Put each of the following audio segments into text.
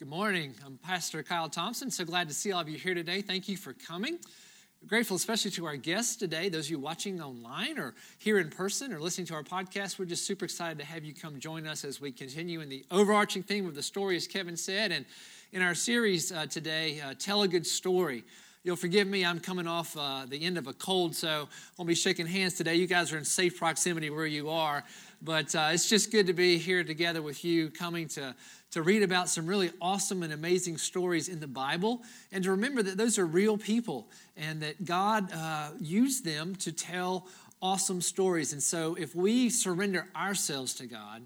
Good morning. I'm Pastor Kyle Thompson. So glad to see all of you here today. Thank you for coming. Grateful, especially to our guests today, those of you watching online or here in person or listening to our podcast. We're just super excited to have you come join us as we continue in the overarching theme of the story, as Kevin said. And in our series uh, today, uh, Tell a Good Story. You'll forgive me, I'm coming off uh, the end of a cold, so I'll be shaking hands today. You guys are in safe proximity where you are. But uh, it's just good to be here together with you, coming to to read about some really awesome and amazing stories in the Bible, and to remember that those are real people and that God uh, used them to tell awesome stories. And so, if we surrender ourselves to God,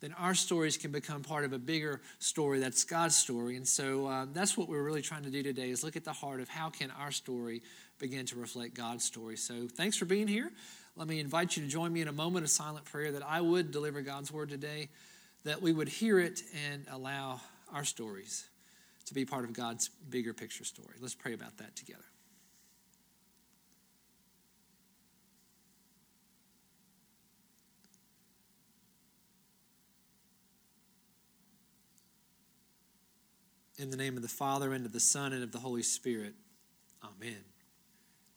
then our stories can become part of a bigger story that's god's story. And so uh, that's what we're really trying to do today is look at the heart of how can our story begin to reflect god's story. So thanks for being here. Let me invite you to join me in a moment of silent prayer that i would deliver god's word today that we would hear it and allow our stories to be part of God's bigger picture story. Let's pray about that together. In the name of the Father, and of the Son, and of the Holy Spirit. Amen.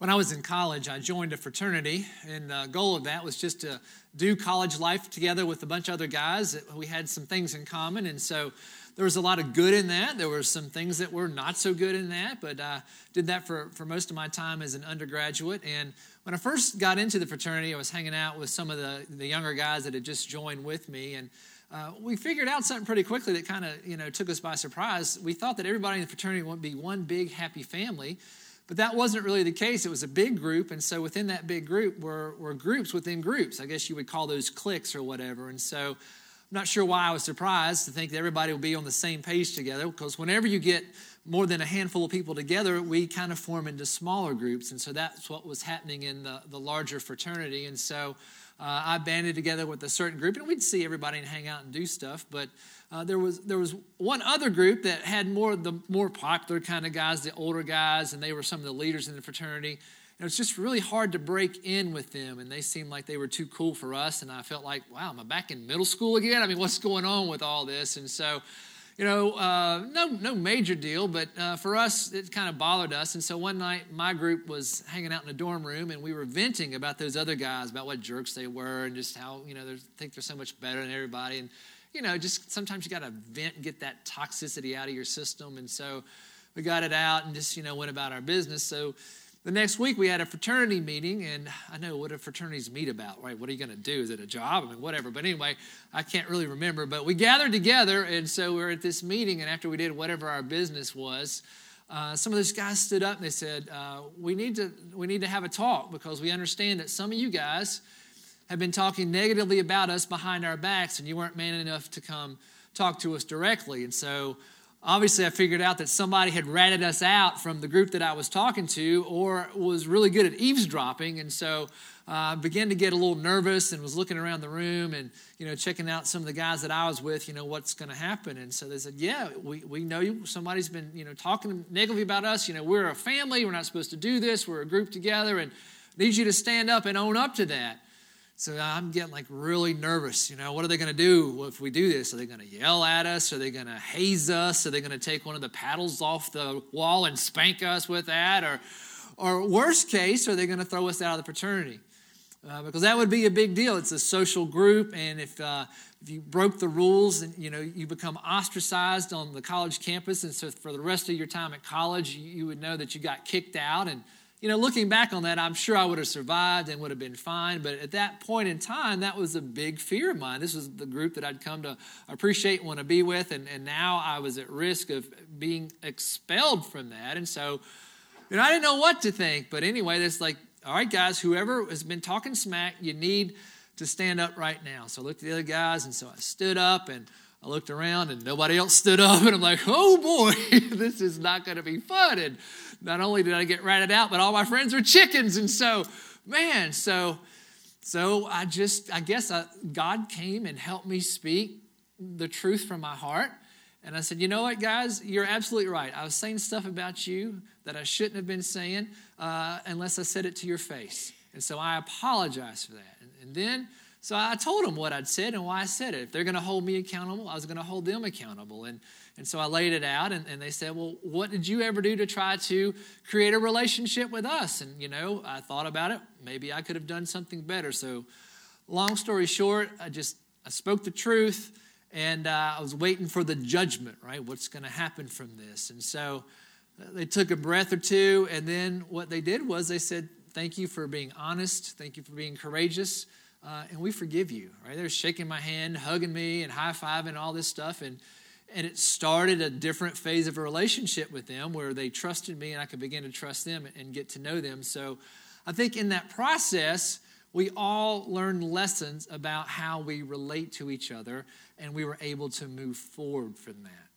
When I was in college, I joined a fraternity, and the goal of that was just to do college life together with a bunch of other guys. We had some things in common, and so there was a lot of good in that. There were some things that were not so good in that, but I did that for, for most of my time as an undergraduate. And when I first got into the fraternity, I was hanging out with some of the, the younger guys that had just joined with me, and uh, we figured out something pretty quickly that kind of you know took us by surprise. We thought that everybody in the fraternity would be one big happy family, but that wasn't really the case. It was a big group, and so within that big group were, were groups within groups. I guess you would call those cliques or whatever. And so I'm not sure why I was surprised to think that everybody would be on the same page together, because whenever you get more than a handful of people together, we kind of form into smaller groups. And so that's what was happening in the, the larger fraternity. And so uh, I banded together with a certain group, and we'd see everybody and hang out and do stuff. But uh, there was there was one other group that had more the more popular kind of guys, the older guys, and they were some of the leaders in the fraternity. And it was just really hard to break in with them, and they seemed like they were too cool for us. And I felt like, wow, am I back in middle school again? I mean, what's going on with all this? And so, you know, uh, no no major deal, but uh, for us, it kind of bothered us. And so one night, my group was hanging out in the dorm room, and we were venting about those other guys, about what jerks they were, and just how you know they think they're so much better than everybody. And you know, just sometimes you got to vent and get that toxicity out of your system. And so we got it out and just, you know, went about our business. So the next week we had a fraternity meeting, and I know what do fraternities meet about, right? What are you going to do? Is it a job? I mean, whatever. But anyway, I can't really remember. But we gathered together, and so we are at this meeting, and after we did whatever our business was, uh, some of those guys stood up and they said, uh, "We need to we need to have a talk because we understand that some of you guys." have been talking negatively about us behind our backs, and you weren't man enough to come talk to us directly. And so, obviously, I figured out that somebody had ratted us out from the group that I was talking to or was really good at eavesdropping. And so, uh, I began to get a little nervous and was looking around the room and, you know, checking out some of the guys that I was with, you know, what's going to happen. And so they said, yeah, we, we know you. Somebody's been, you know, talking negatively about us. You know, we're a family. We're not supposed to do this. We're a group together and need you to stand up and own up to that. So I'm getting like really nervous. You know, what are they going to do if we do this? Are they going to yell at us? Are they going to haze us? Are they going to take one of the paddles off the wall and spank us with that? Or, or worst case, are they going to throw us out of the fraternity? Uh, because that would be a big deal. It's a social group, and if uh, if you broke the rules, and you know you become ostracized on the college campus, and so for the rest of your time at college, you, you would know that you got kicked out and you know, looking back on that, I'm sure I would have survived and would have been fine. But at that point in time, that was a big fear of mine. This was the group that I'd come to appreciate and want to be with. And, and now I was at risk of being expelled from that. And so, you know, I didn't know what to think. But anyway, that's like, all right, guys, whoever has been talking smack, you need to stand up right now. So I looked at the other guys, and so I stood up and I looked around and nobody else stood up, and I'm like, oh boy, this is not going to be fun. And not only did I get ratted out, but all my friends were chickens. And so, man, so so I just, I guess I, God came and helped me speak the truth from my heart. And I said, you know what, guys, you're absolutely right. I was saying stuff about you that I shouldn't have been saying uh, unless I said it to your face. And so I apologize for that. And, and then, so I told them what I'd said and why I said it. If they're going to hold me accountable, I was going to hold them accountable. And And so I laid it out, and, and they said, Well, what did you ever do to try to create a relationship with us? And, you know, I thought about it. Maybe I could have done something better. So, long story short, I just I spoke the truth, and uh, I was waiting for the judgment, right? What's going to happen from this? And so uh, they took a breath or two, and then what they did was they said, Thank you for being honest. Thank you for being courageous. Uh, and we forgive you, right? They're shaking my hand, hugging me, and high fiving, all this stuff. And and it started a different phase of a relationship with them where they trusted me and I could begin to trust them and get to know them. So I think in that process, we all learned lessons about how we relate to each other and we were able to move forward from that.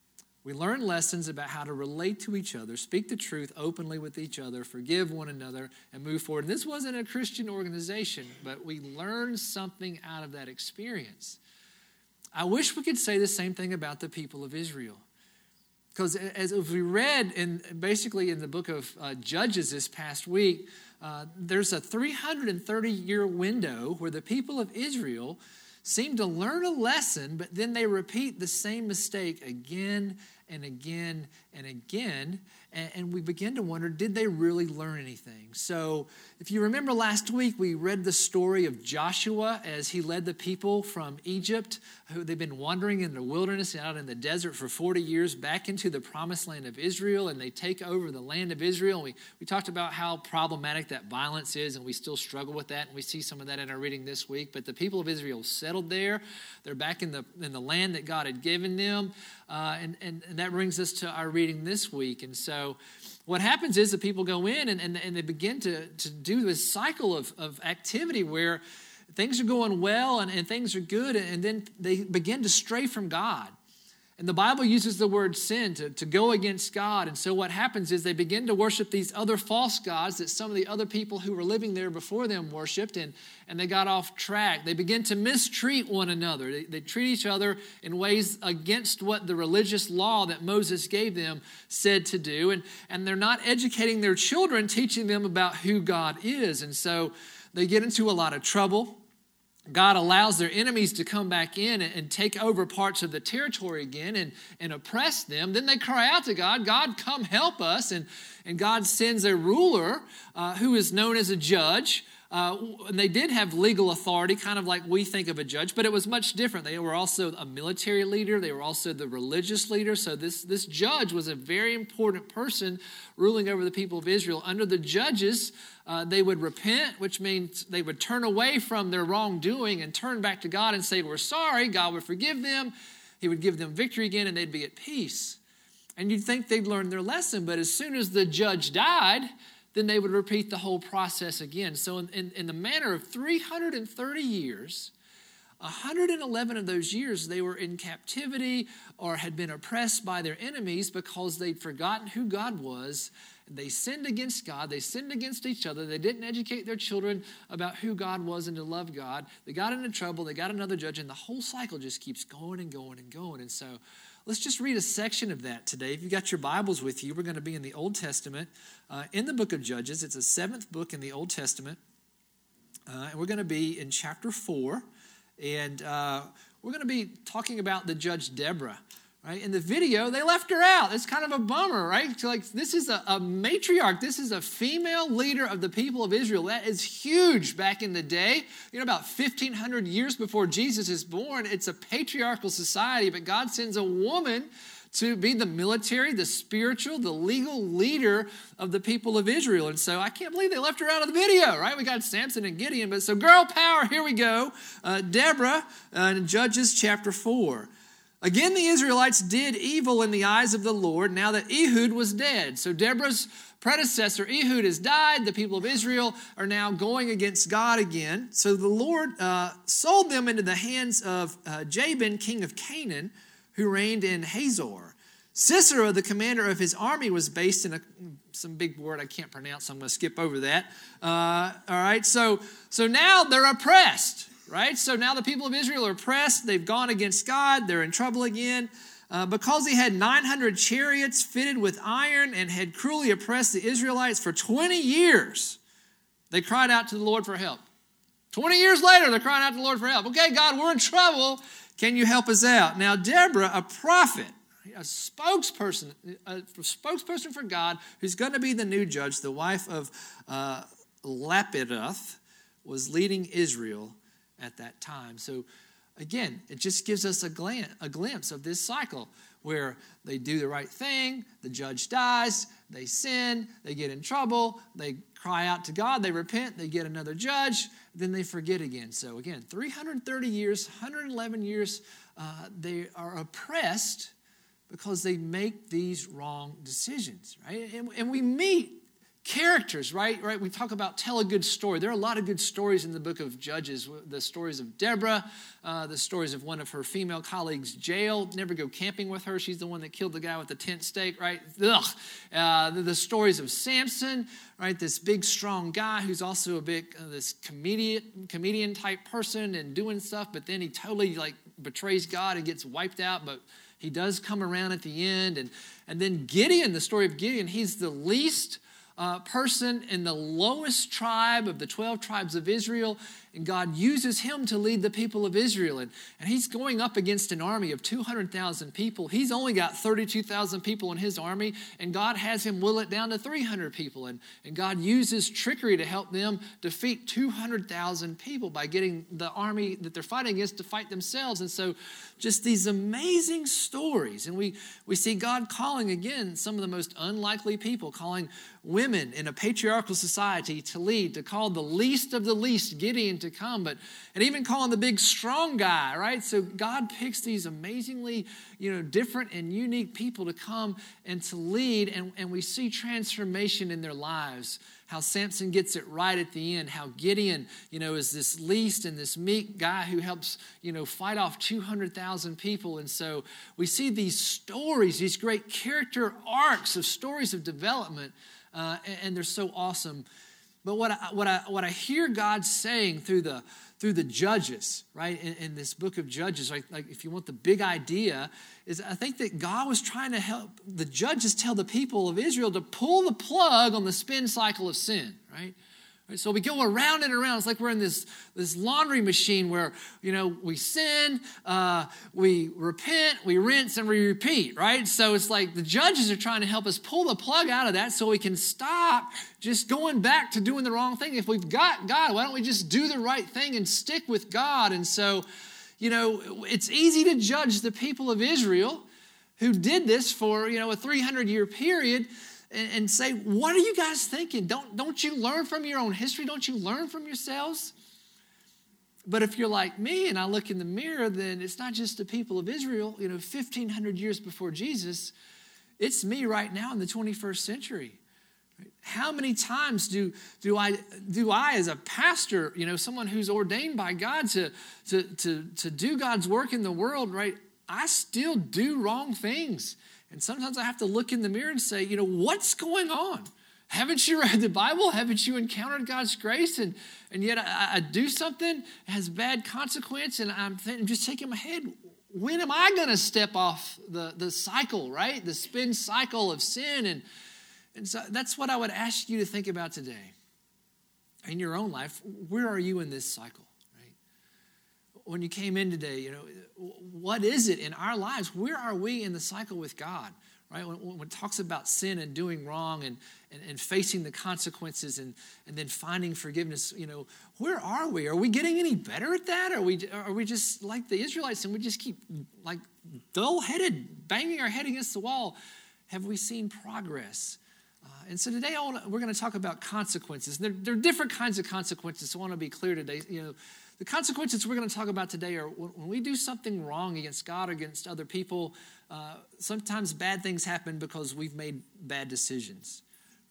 We learned lessons about how to relate to each other, speak the truth openly with each other, forgive one another, and move forward. And this wasn't a Christian organization, but we learned something out of that experience. I wish we could say the same thing about the people of Israel. Because as we read in basically in the book of uh, Judges this past week, uh, there's a 330 year window where the people of Israel seem to learn a lesson, but then they repeat the same mistake again and again and again and, and we begin to wonder did they really learn anything? So, if you remember last week, we read the story of Joshua as he led the people from Egypt, who they've been wandering in the wilderness and out in the desert for 40 years, back into the promised land of Israel, and they take over the land of Israel. And we, we talked about how problematic that violence is, and we still struggle with that, and we see some of that in our reading this week. But the people of Israel settled there. They're back in the, in the land that God had given them. Uh, and, and, and that brings us to our reading this week. And so, what happens is that people go in and, and, and they begin to, to do this cycle of, of activity where things are going well and, and things are good, and then they begin to stray from God. And the Bible uses the word sin to, to go against God. And so what happens is they begin to worship these other false gods that some of the other people who were living there before them worshiped, and, and they got off track. They begin to mistreat one another. They, they treat each other in ways against what the religious law that Moses gave them said to do. And, and they're not educating their children, teaching them about who God is. And so they get into a lot of trouble. God allows their enemies to come back in and take over parts of the territory again and, and oppress them. Then they cry out to God, God, come help us. And, and God sends a ruler uh, who is known as a judge. Uh, and they did have legal authority, kind of like we think of a judge, but it was much different. They were also a military leader, they were also the religious leader. So, this, this judge was a very important person ruling over the people of Israel. Under the judges, uh, they would repent, which means they would turn away from their wrongdoing and turn back to God and say, We're sorry. God would forgive them. He would give them victory again, and they'd be at peace. And you'd think they'd learned their lesson, but as soon as the judge died, then they would repeat the whole process again. So, in, in, in the manner of 330 years, 111 of those years they were in captivity or had been oppressed by their enemies because they'd forgotten who God was they sinned against God. They sinned against each other. They didn't educate their children about who God was and to love God. They got into trouble. They got another judge, and the whole cycle just keeps going and going and going. And so let's just read a section of that today. If you've got your Bibles with you, we're going to be in the Old Testament, uh, in the book of Judges. It's a seventh book in the Old Testament. Uh, and we're going to be in chapter 4. And uh, we're going to be talking about the judge Deborah. Right? In the video, they left her out. It's kind of a bummer, right? Like this is a, a, matriarch. This is a female leader of the people of Israel. That is huge back in the day. You know, about 1,500 years before Jesus is born, it's a patriarchal society, but God sends a woman to be the military, the spiritual, the legal leader of the people of Israel. And so I can't believe they left her out of the video, right? We got Samson and Gideon, but so girl power, here we go. Uh, Deborah uh, in Judges chapter 4. Again, the Israelites did evil in the eyes of the Lord now that Ehud was dead. So Deborah's predecessor, Ehud, has died. The people of Israel are now going against God again. So the Lord uh, sold them into the hands of uh, Jabin, king of Canaan, who reigned in Hazor. Sisera, the commander of his army, was based in a some big word I can't pronounce, so I'm going to skip over that. Uh, all right, so so now they're oppressed right? So now the people of Israel are oppressed. They've gone against God. They're in trouble again. Uh, because he had 900 chariots fitted with iron and had cruelly oppressed the Israelites for 20 years, they cried out to the Lord for help. 20 years later, they're crying out to the Lord for help. Okay, God, we're in trouble. Can you help us out? Now, Deborah, a prophet, A spokesperson, a spokesperson for God who's going to be the new judge, the wife of uh, Lapidoth, was leading Israel at that time. So, again, it just gives us a, glance, a glimpse of this cycle where they do the right thing, the judge dies, they sin, they get in trouble, they cry out to God, they repent, they get another judge, then they forget again. So, again, 330 years, 111 years, uh, they are oppressed because they make these wrong decisions, right? And, and we meet characters right? Right? We talk about tell a good story. There are a lot of good stories in the book of judges. The stories of deborah uh, the stories of one of her female colleagues Jael. Never go camping with her. She's the one that killed the guy with the tent stake right? Ugh. Uh, the, the, stories of samson right? This big strong guy who's also a big uh, this comedian comedian type person and doing stuff but then he totally like betrays god and gets wiped out but he does come around at the end. And and then gideon the story of gideon he's the least uh, person in the lowest tribe of the 12 tribes of Israel, and God uses him to lead the people of Israel. And, and he's going up against an army of 200,000 people. He's only got 32,000 people in his army, and God has him will it down to 300 people. And, and God uses trickery to help them defeat 200,000 people by getting the army that they're fighting against to fight themselves. And so, just these amazing stories. And we, we see God calling again some of the most unlikely people, calling women in a patriarchal society to lead, to call the least of the least Gideon to come, but and even calling the big strong guy, right? So God picks these amazingly, you know, different and unique people to come and to lead, and, and we see transformation in their lives. How Samson gets it right at the end, how Gideon, you know, is this least and this meek guy who helps, you know, fight off 200,000 people. And so we see these stories, these great character arcs of stories of development uh, and, and, they're so awesome. But what I, what I, what I hear God saying through the, through the judges, right, in, in this book of Judges, like, like if you want the big idea, is I think that God was trying to help the judges tell the people of Israel to pull the plug on the spin cycle of sin, right? Right, so we go around and around. It's like we're in this, this laundry machine where, you know, we sin, uh, we repent, we rinse, and we repeat, right? So it's like the judges are trying to help us pull the plug out of that so we can stop just going back to doing the wrong thing. If we've got God, why don't we just do the right thing and stick with God? And so, you know, it's easy to judge the people of Israel who did this for, you know, a 300 year period and, and say, What are you guys thinking? Don't, don't you learn from your own history? Don't you learn from yourselves? But if you're like me and I look in the mirror, then it's not just the people of Israel, you know, 1,500 years before Jesus, it's me right now in the 21st century. How many times do, do, I, do I, as a pastor, you know, someone who's ordained by God to, to, to, to do God's work in the world, right? I still do wrong things. And sometimes I have to look in the mirror and say, you know, what's going on? Haven't you read the Bible? Haven't you encountered God's grace? And, and yet I, I do something, has bad consequence, and I'm, I'm just shaking my head. When am I going to step off the, the cycle, right? The spin cycle of sin. And, and so that's what I would ask you to think about today. In your own life, where are you in this cycle? When you came in today, you know, what is it in our lives? Where are we in the cycle with God? Right? When, when it talks about sin and doing wrong and, and, and, facing the consequences and, and then finding forgiveness, you know, where are we? Are we getting any better at that? Are we, are we just like the Israelites and we just keep like dull headed, banging our head against the wall? Have we seen progress? Uh, and so today wanna, we're going to talk about consequences. There, there, are different kinds of consequences. So I want to be clear today. You know, the consequences we're going to talk about today are when we do something wrong against God or against other people, uh, sometimes bad things happen because we've made bad decisions.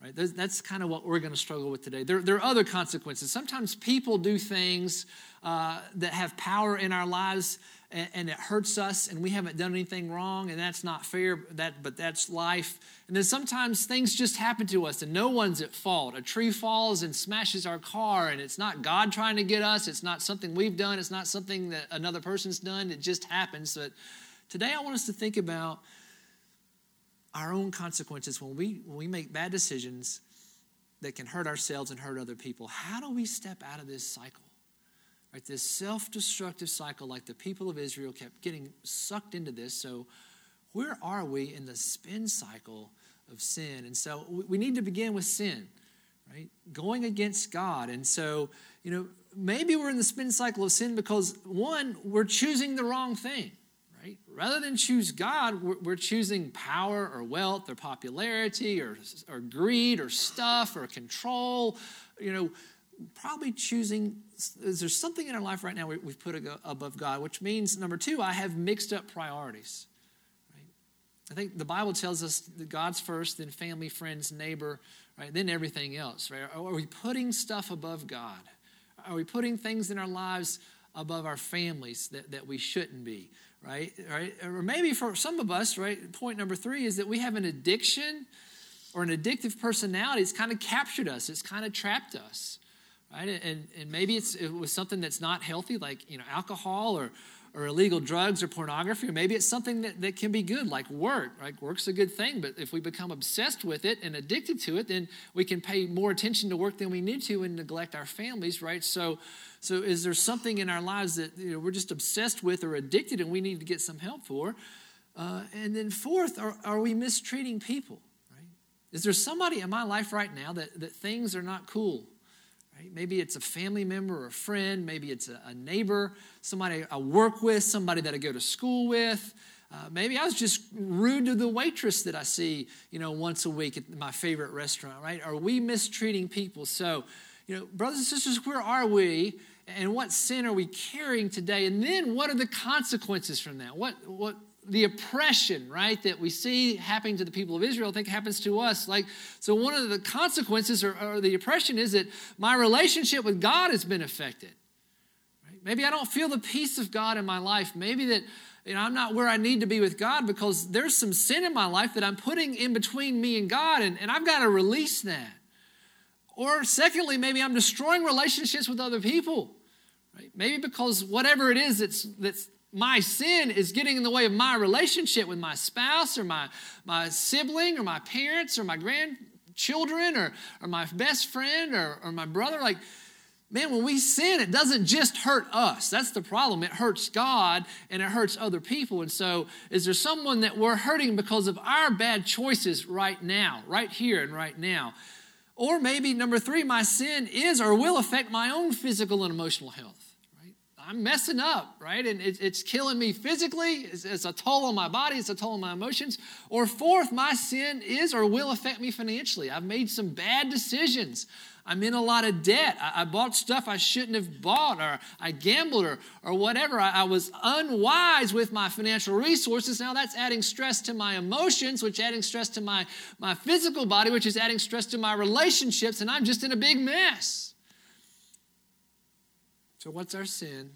Right? That's kind of what we're going to struggle with today. There, there are other consequences. Sometimes people do things uh, that have power in our lives and, and, it hurts us and we haven't done anything wrong and that's not fair, that, but that's life. And then sometimes things just happen to us and no one's at fault. A tree falls and smashes our car and it's not God trying to get us. It's not something we've done. It's not something that another person's done. It just happens. But today I want us to think about our own consequences when we, when we make bad decisions that can hurt ourselves and hurt other people. How do we step out of this cycle? Right, this self destructive cycle, like the people of Israel kept getting sucked into this. So, where are we in the spin cycle of sin? And so we need to begin with sin, right? Going against God. And so, you know, maybe we're in the spin cycle of sin because, one, we're choosing the wrong thing? Rather than choose God, we're, choosing power or wealth or popularity or, or greed or stuff or control, you know probably choosing is there something in our life right now we've put above god which means number two i have mixed up priorities i think the bible tells us that god's first then family friends neighbor right? Then everything else right? Are we putting stuff above god? Are we putting things in our lives above our families that, that we shouldn't be right right? Or maybe for some of us right point number three is that we have an addiction or an addictive personality. It's kind of captured us. It's kind of trapped us right? And, and maybe it's, it was something that's not healthy, like you know, alcohol or, or illegal drugs or pornography, or maybe it's something that, that can be good, like work. Right? Work's a good thing, but if we become obsessed with it and addicted to it, then we can pay more attention to work than we need to and neglect our families, right? So, so is there something in our lives that you know, we're just obsessed with or addicted and we need to get some help for? Uh, and then fourth, are, are we mistreating people? Right? Is there somebody in my life right now that, that things are not cool? Right? Maybe it's a family member or a friend. Maybe it's a, a neighbor, somebody I work with, somebody that I go to school with. Uh, maybe I was just rude to the waitress that I see, you know, once a week at my favorite restaurant, right? Are we mistreating people? So, you know, brothers and sisters, where are we? And what sin are we carrying today? And then what are the consequences from that? What, what, the oppression, right, that we see happening to the people of Israel, I think happens to us. Like, so one of the consequences or, or the oppression is that my relationship with God has been affected. Right? Maybe I don't feel the peace of God in my life. Maybe that you know, I'm not where I need to be with God because there's some sin in my life that I'm putting in between me and God, and, and I've got to release that. Or secondly, maybe I'm destroying relationships with other people. Right? Maybe because whatever it is that's, that's my sin is getting in the way of my relationship with my spouse or my, my sibling or my parents or my grandchildren or, or my best friend or, or my brother. Like, man, when we sin, it doesn't just hurt us. That's the problem. It hurts God and it hurts other people. And so, is there someone that we're hurting because of our bad choices right now, right here and right now? Or maybe number three, my sin is or will affect my own physical and emotional health. I'm messing up, right? And it, it's killing me physically. It's, it's, a toll on my body. It's a toll on my emotions. Or fourth, my sin is or will affect me financially. I've made some bad decisions. I'm in a lot of debt. I, I bought stuff I shouldn't have bought, or I gambled, or, or whatever. I, I was unwise with my financial resources. Now that's adding stress to my emotions, which adding stress to my, my physical body, which is adding stress to my relationships, and I'm just in a big mess. So, what's our sin?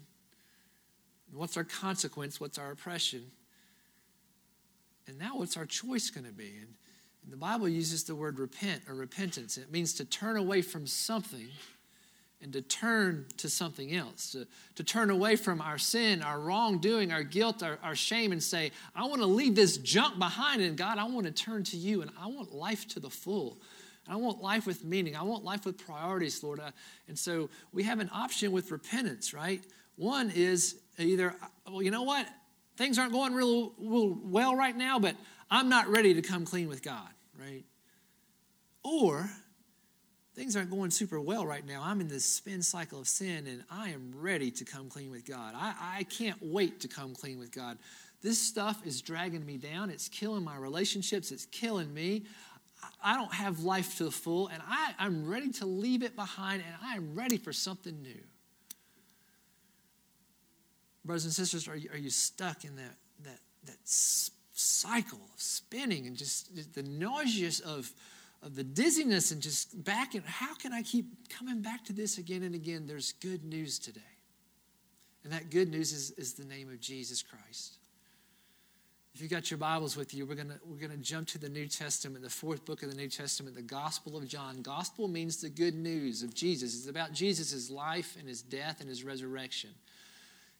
What's our consequence? What's our oppression? And now, what's our choice going to be? And, and the Bible uses the word repent or repentance. It means to turn away from something and to turn to something else, to, to turn away from our sin, our wrongdoing, our guilt, our, our shame, and say, I want to leave this junk behind, and God, I want to turn to you, and I want life to the full. I want life with meaning. I want life with priorities, Lord. Uh, and so we have an option with repentance, right? One is either, well, you know what? Things aren't going real, real well right now, but I'm not ready to come clean with God, right? Or things aren't going super well right now. I'm in this spin cycle of sin and I am ready to come clean with God. I, I can't wait to come clean with God. This stuff is dragging me down. It's killing my relationships. It's killing me. I don't have life to the full, and I, I'm ready to leave it behind, and I'm ready for something new. Brothers and sisters, are you, are you stuck in that, that, that cycle of spinning and just the nauseous of, of the dizziness and just back and how can I keep coming back to this again and again? There's good news today. And that good news is, is the name of Jesus Christ. If you got your Bibles with you, we're going we're gonna jump to the New Testament, the fourth book of the New Testament, the Gospel of John. Gospel means the good news of Jesus. It's about Jesus' life and his death and his resurrection.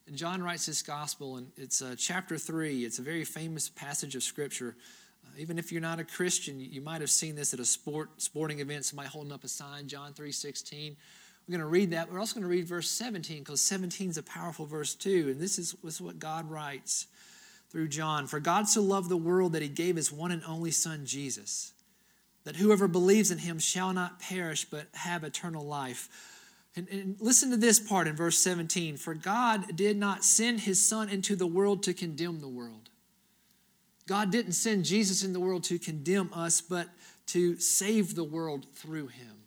And John writes this Gospel, and it's uh, chapter 3. It's a very famous passage of Scripture. Uh, even if you're not a Christian, you, you might have seen this at a sport sporting event, somebody holding up a sign, John 3 16. We're going to read that. We're also going to read verse 17 because 17 is a powerful verse too. And this is, this is what God writes. Through John. For God so loved the world that he gave his one and only Son, Jesus, that whoever believes in him shall not perish but have eternal life. And, and, listen to this part in verse 17 For God did not send his Son into the world to condemn the world. God didn't send Jesus in the world to condemn us, but to save the world through him.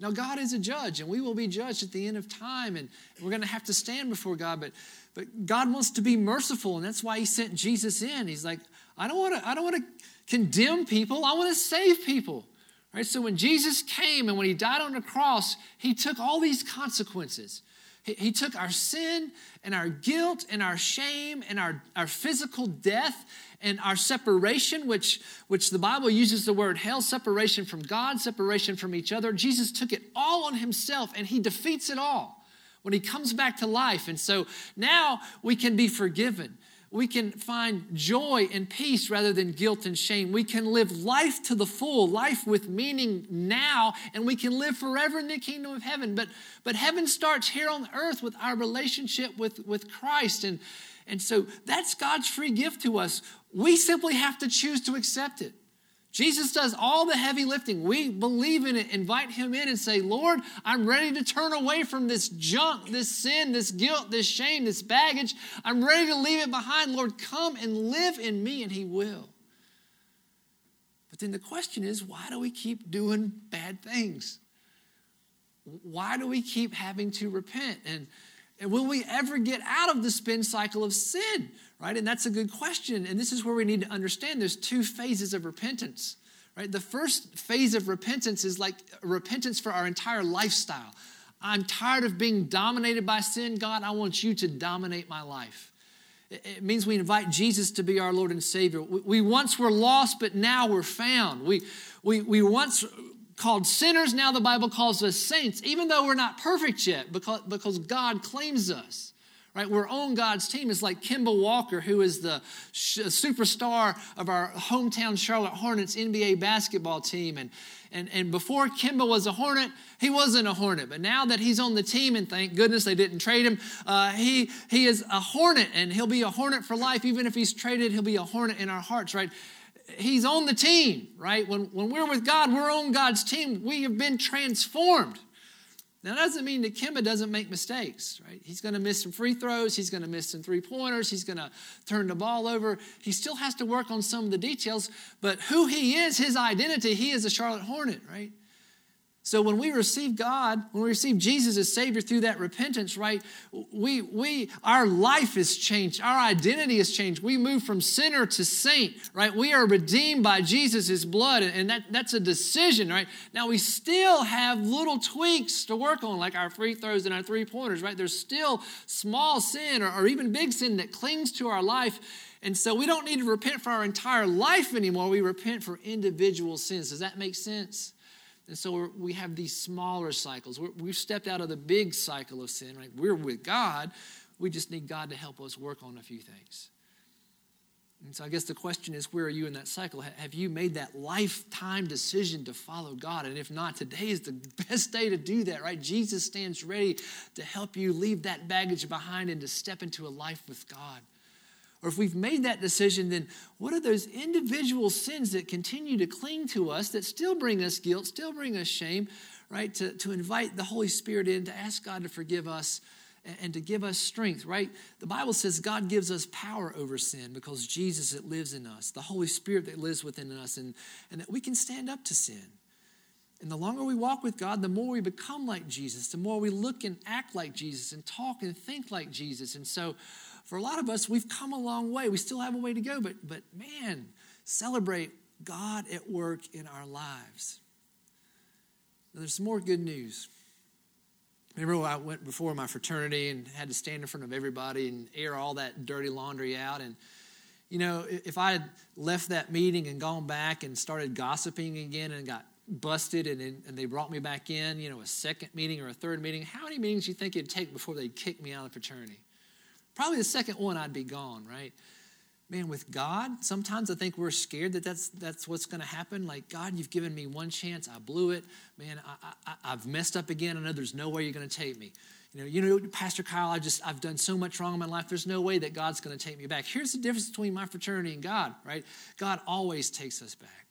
Now, God is a judge, and we will be judged at the end of time, and we're going to have to stand before God. But, but God wants to be merciful, and that's why He sent Jesus in. He's like, I don't want to, I don't want to condemn people. I want to save people. Right? So when Jesus came and when He died on the cross, He took all these consequences. He, he took our sin and our guilt and our shame and our, our physical death and our separation, which, which the Bible uses the word hell, separation from God, separation from each other. Jesus took it all on himself and he defeats it all when he comes back to life. And so now we can be forgiven. We can find joy and peace rather than guilt and shame. We can live life to the full, life with meaning now, and we can live forever in the kingdom of heaven. But, but heaven starts here on earth with our relationship with, with Christ. And, and so that's God's free gift to us. We simply have to choose to accept it. Jesus does all the heavy lifting. We believe in it, invite Him in, and say, Lord, I'm ready to turn away from this junk, this sin, this guilt, this shame, this baggage. I'm ready to leave it behind. Lord, come and live in me, and He will. But then the question is, why do we keep doing bad things? Why do we keep having to repent? And, and will we ever get out of the spin cycle of sin? Right? And that's a good question. And this is where we need to understand there's two phases of repentance, right? The first phase of repentance is like repentance for our entire lifestyle. I'm tired of being dominated by sin. God, I want you to dominate my life. It means we invite Jesus to be our Lord and Savior. We once were lost, but now we're found. We, we, we once called sinners, now the Bible calls us saints, even though we're not perfect yet, because, because God claims us right? We're on God's team. It's like Kemba Walker, who is the superstar of our hometown Charlotte Hornets NBA basketball team. And, and, and before Kemba was a Hornet, he wasn't a Hornet. But now that he's on the team, and thank goodness they didn't trade him, uh, he, he is a Hornet, and he'll be a Hornet for life. Even if he's traded, he'll be a Hornet in our hearts, right? He's on the team, right? When, when we're with God, we're on God's team. We have been transformed now, that doesn't mean that Kemba doesn't make mistakes, right? He's going to miss some free throws. He's going to miss some three pointers. He's going to turn the ball over. He still has to work on some of the details, but who he is, his identity, he is a Charlotte Hornet, right? So when we receive God, when we receive Jesus as Savior through that repentance, right, we, we, our life is changed. Our identity is changed. We move from sinner to saint, right? We are redeemed by Jesus' blood, and that, that's a decision, right? Now we still have little tweaks to work on, like our free throws and our three pointers, right? There's still small sin or, or even big sin that clings to our life. And so we don't need to repent for our entire life anymore. We repent for individual sins. Does that make sense? And so we have these smaller cycles. we have stepped out of the big cycle of sin, right? We're with God. We just need God to help us work on a few things. And so I guess the question is where are you in that cycle? Have you made that lifetime decision to follow God? And if not, today is the best day to do that, right? Jesus stands ready to help you leave that baggage behind and to step into a life with God. Or if we've made that decision, then what are those individual sins that continue to cling to us, that still bring us guilt, still bring us shame, right? To, to invite the Holy Spirit in, to ask God to forgive us and, and to give us strength, right? The Bible says God gives us power over sin because Jesus that lives in us, the Holy Spirit that lives within us, and, and that we can stand up to sin. And the longer we walk with God, the more we become like Jesus, the more we look and act like Jesus and talk and think like Jesus. And so, for a lot of us, we've come a long way. We still have a way to go, but, but man, celebrate God at work in our lives. Now, there's some more good news. Remember I went before my fraternity and had to stand in front of everybody and air all that dirty laundry out. And, you know, if I had left that meeting and gone back and started gossiping again and got busted and, and they brought me back in, you know, a second meeting or a third meeting, how many meetings do you think it'd take before they'd kick me out of the fraternity? Probably the second one, I'd be gone, right? man, with God, sometimes I think we're scared that that's, that's what's going to happen. Like, God, you've given me one chance. I blew it. Man, I, I, I've messed up again. I know there's no way you're going to take me. You know, you know, Pastor Kyle, I just, I've done so much wrong in my life. There's no way that God's going to take me back. Here's the difference between my fraternity and God, right? God always takes us back.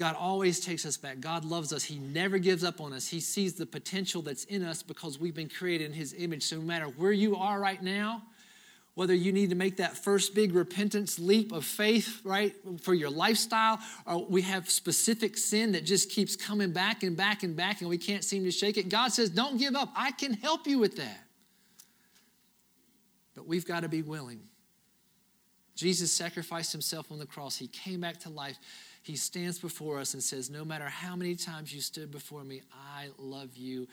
God always takes us back. God loves us. He never gives up on us. He sees the potential that's in us because we've been created in His image. So no matter where you are right now, whether you need to make that first big repentance leap of faith, right, for your lifestyle, or we have specific sin that just keeps coming back and back and back and we can't seem to shake it. God says, Don't give up. I can help you with that. But we've got to be willing. Jesus sacrificed himself on the cross, he came back to life. He stands before us and says, No matter how many times you stood before me, I love you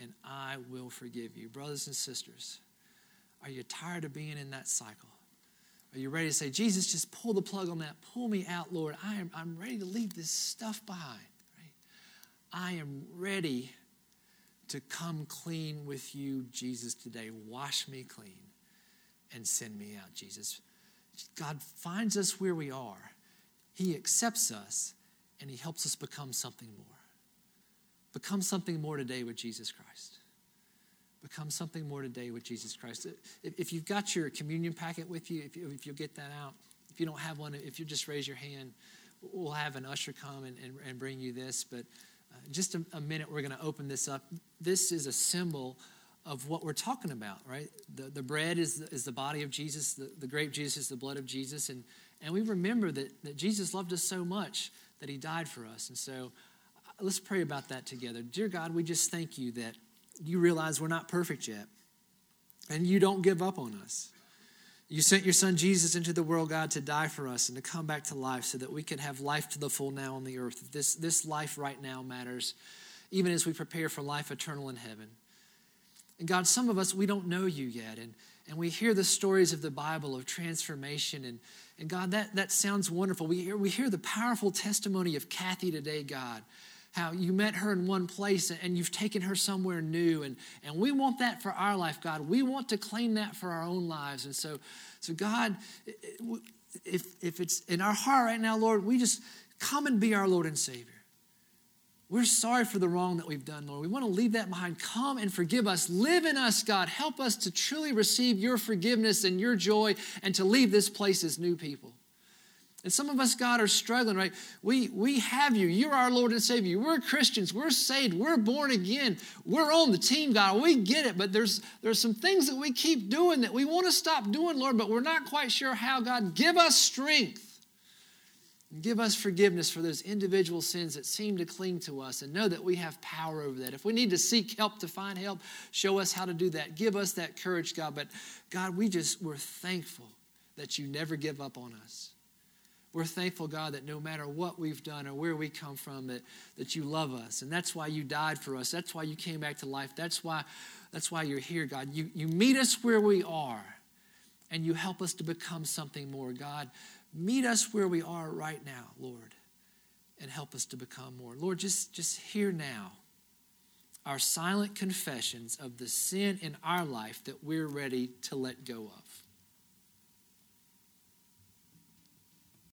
and I will forgive you. Brothers and sisters, are you tired of being in that cycle? Are you ready to say, Jesus, just pull the plug on that? Pull me out, Lord. I am, I'm ready to leave this stuff behind. I am ready to come clean with you, Jesus, today. Wash me clean and send me out, Jesus. God finds us where we are, He accepts us, and He helps us become something more. Become something more today with Jesus Christ become something more today with Jesus Christ. If, you've got your communion packet with you, if, you, if you'll get that out, if you don't have one, if you just raise your hand, we'll have an usher come and, and, and bring you this. But uh, just a, a minute, we're going to open this up. This is a symbol of what we're talking about, right? The, the bread is the, is the body of Jesus, the, the grape juice is the blood of Jesus. And, and we remember that, that Jesus loved us so much that he died for us. And so uh, let's pray about that together. Dear God, we just thank you that you realize we're not perfect yet. And you don't give up on us. You sent your son Jesus into the world, God, to die for us and to come back to life so that we can have life to the full now on the earth. This, this life right now matters, even as we prepare for life eternal in heaven. And God, some of us, we don't know you yet. And, and we hear the stories of the Bible of transformation. And, and God, that, that sounds wonderful. We hear, we hear the powerful testimony of Kathy today, God, how you met her in one place and you've taken her somewhere new. And, and we want that for our life, God. We want to claim that for our own lives. And so, so God, if, if it's in our heart right now, Lord, we just come and be our Lord and Savior. We're sorry for the wrong that we've done, Lord. We want to leave that behind. Come and forgive us. Live in us, God. Help us to truly receive your forgiveness and your joy and to leave this place as new people. And some of us, God, are struggling, right? We, we have you. You're our Lord and Savior. We're Christians. We're saved. We're born again. We're on the team, God. We get it, but there's, there's some things that we keep doing that we want to stop doing, Lord, but we're not quite sure how, God. Give us strength. Give us forgiveness for those individual sins that seem to cling to us and know that we have power over that. If we need to seek help to find help, show us how to do that. Give us that courage, God. But God, we just, we're thankful that you never give up on us. We're thankful, God, that no matter what we've done or where we come from, that, that you love us. And that's why you died for us. That's why you came back to life. That's why, that's why you're here, God. You, you meet us where we are and you help us to become something more. God, meet us where we are right now, Lord, and help us to become more. Lord, just, just hear now our silent confessions of the sin in our life that we're ready to let go of.